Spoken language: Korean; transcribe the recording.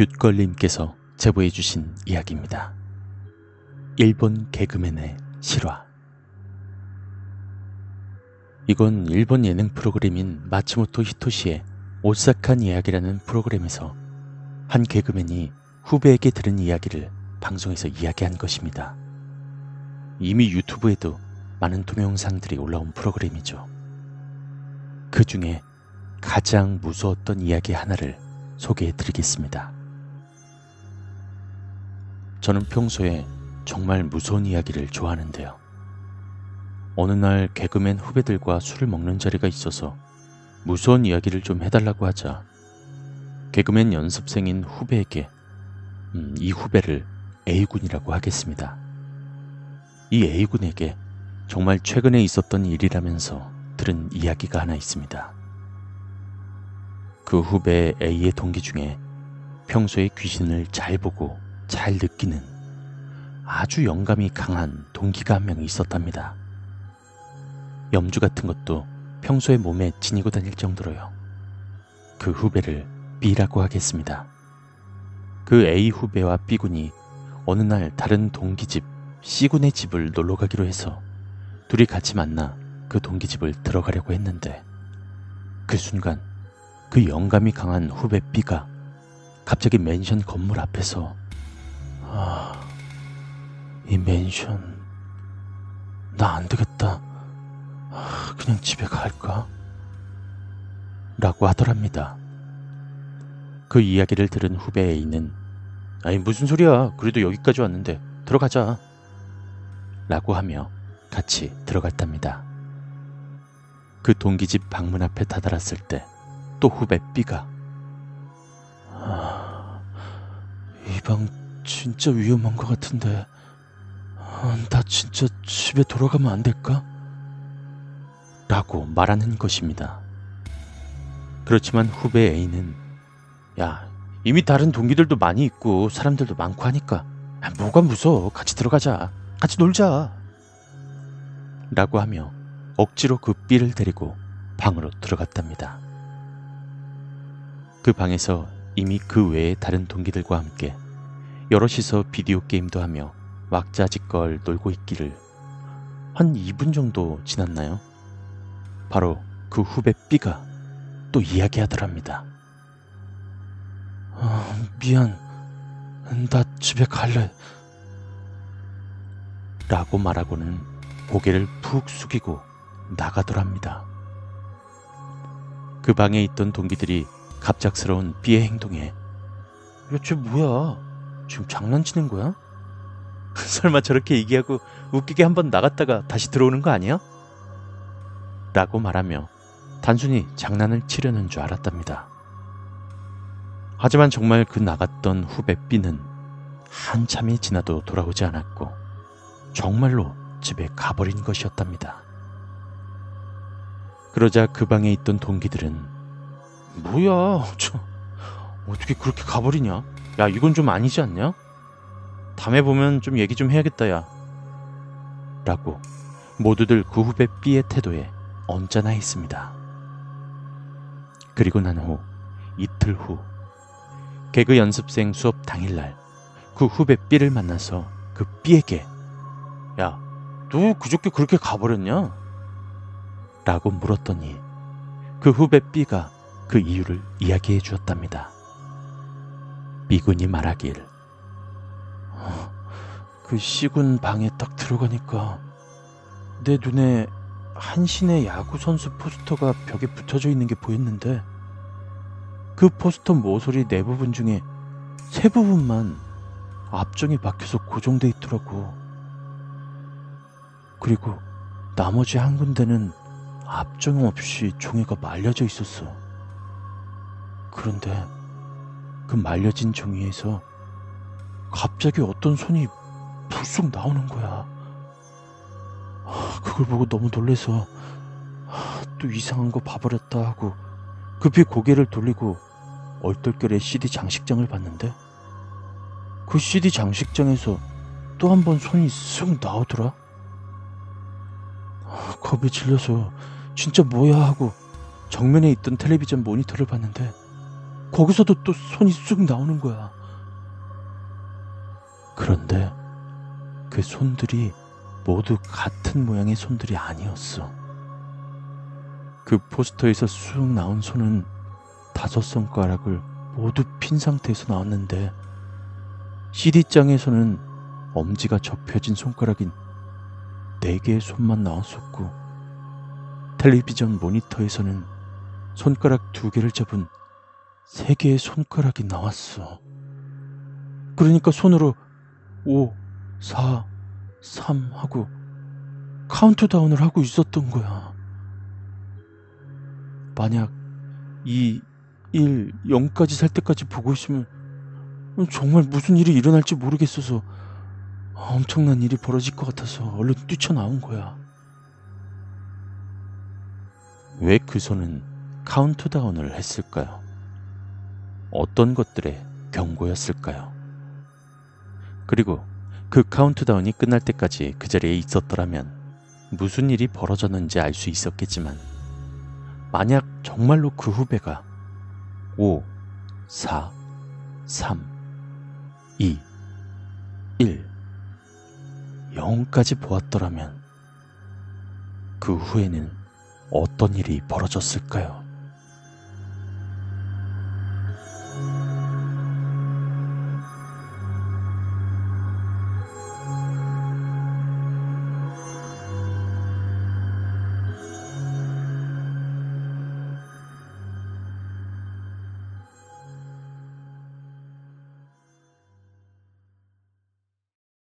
귓걸님께서 제보해 주신 이야기입니다. 일본 개그맨의 실화. 이건 일본 예능 프로그램인 마츠모토 히토시의 오싹한 이야기라는 프로그램에서 한 개그맨이 후배에게 들은 이야기를 방송에서 이야기한 것입니다. 이미 유튜브에도 많은 동영상들이 올라온 프로그램이죠. 그 중에 가장 무서웠던 이야기 하나를 소개해 드리겠습니다. 저는 평소에 정말 무서운 이야기를 좋아하는데요. 어느 날 개그맨 후배들과 술을 먹는 자리가 있어서 무서운 이야기를 좀 해달라고 하자 개그맨 연습생인 후배에게 음, 이 후배를 A군이라고 하겠습니다. 이 A군에게 정말 최근에 있었던 일이라면서 들은 이야기가 하나 있습니다. 그 후배 A의 동기 중에 평소에 귀신을 잘 보고 잘 느끼는 아주 영감이 강한 동기가 한 명 있었답니다. 염주 같은 것도 평소에 몸에 지니고 다닐 정도로요. 그 후배를 B라고 하겠습니다. 그 A 후배와 B군이 어느 날 다른 동기 집 C군의 집을 놀러 가기로 해서 둘이 같이 만나 그 동기 집을 들어가려고 했는데 그 순간 그 영감이 강한 후배 B가 갑자기 맨션 건물 앞에서 아, 이 맨션 나 안 되겠다. 아, 그냥 집에 갈까? 라고 하더랍니다. 그 이야기를 들은 후배 A는 아니 무슨 소리야. 그래도 여기까지 왔는데 들어가자. 라고 하며 같이 들어갔답니다. 그 동기집 방문 앞에 다다랐을 때 또 후배 B가 아, 이방 진짜 위험한 것 같은데 아, 나 진짜 집에 돌아가면 안 될까? 라고 말하는 것입니다. 그렇지만 후배 A는 야 이미 다른 동기들도 많이 있고 사람들도 많고 하니까 아, 뭐가 무서워 같이 들어가자 같이 놀자 라고 하며 억지로 그 B를 데리고 방으로 들어갔답니다. 그 방에서 이미 그 외의 다른 동기들과 함께 여럿이서 비디오 게임도 하며 왁자지껄 놀고 있기를 한 2분 정도 지났나요? 바로 그 후배 B가 또 이야기하더랍니다. 아, 미안. 나 집에 갈래. 라고 말하고는 고개를 푹 숙이고 나가더랍니다. 그 방에 있던 동기들이 갑작스러운 B의 행동에 야, 쟤 뭐야? 지금 장난치는 거야? 설마 저렇게 얘기하고 웃기게 한번 나갔다가 다시 들어오는 거 아니야? 라고 말하며 단순히 장난을 치려는 줄 알았답니다. 하지만 정말 그 나갔던 후배 B는 한참이 지나도 돌아오지 않았고 정말로 집에 가버린 것이었답니다. 그러자 그 방에 있던 동기들은 뭐야 저 어떻게 그렇게 가버리냐 야 이건 좀 아니지 않냐 다음에 보면 좀 얘기 좀 해야겠다 야 라고 모두들 그 후배 B의 태도에 언짢아 했습니다. 그리고 난 후 이틀 후 개그 연습생 수업 당일날 그 후배 B를 만나서 그 B에게 야, 너 그저께 그렇게 가버렸냐? 라고 물었더니 그 후배 B가 그 이유를 이야기해 주었답니다. B군이 말하길 어, 그 C군 방에 딱 들어가니까 내 눈에 한신의 야구 선수 포스터가 벽에 붙어져 있는 게 보였는데 그 포스터 모서리 네 부분 중에 세 부분만 앞정이 박혀서 고정돼 있더라고. 그리고 나머지 한 군데는 앞정 없이 종이가 말려져 있었어. 그런데 그 말려진 종이에서 갑자기 어떤 손이 불쑥 나오는 거야. 그걸 보고 너무 놀래서 또 이상한 거 봐버렸다 하고 급히 고개를 돌리고 얼떨결에 CD 장식장을 봤는데 그 CD 장식장에서 또 한 번 손이 쓱 나오더라. 겁이 질려서 진짜 뭐야 하고 정면에 있던 텔레비전 모니터를 봤는데 거기서도 또 손이 쑥 나오는 거야. 그런데 그 손들이 모두 같은 모양의 손들이 아니었어. 그 포스터에서 쑥 나온 손은 다섯 손가락을 모두 핀 상태에서 나왔는데 CD장에서는 엄지가 접혀진 손가락인 네 개의 손만 나왔었고 텔레비전 모니터에서는 손가락 두 개를 잡은 세 개의 손가락이 나왔어. 그러니까 손으로 5, 4, 3 하고 카운트다운을 하고 있었던 거야. 만약 2, 1, 0까지 셀 때까지 보고 있으면 정말 무슨 일이 일어날지 모르겠어서 엄청난 일이 벌어질 것 같아서 얼른 뛰쳐나온 거야. 왜 그 손은 카운트다운을 했을까요? 어떤 것들의 경고였을까요? 그리고 그 카운트다운이 끝날 때까지 그 자리에 있었더라면 무슨 일이 벌어졌는지 알 수 있었겠지만 만약 정말로 그 후배가 5, 4, 3, 2, 1, 0까지 보았더라면 그 후에는 어떤 일이 벌어졌을까요?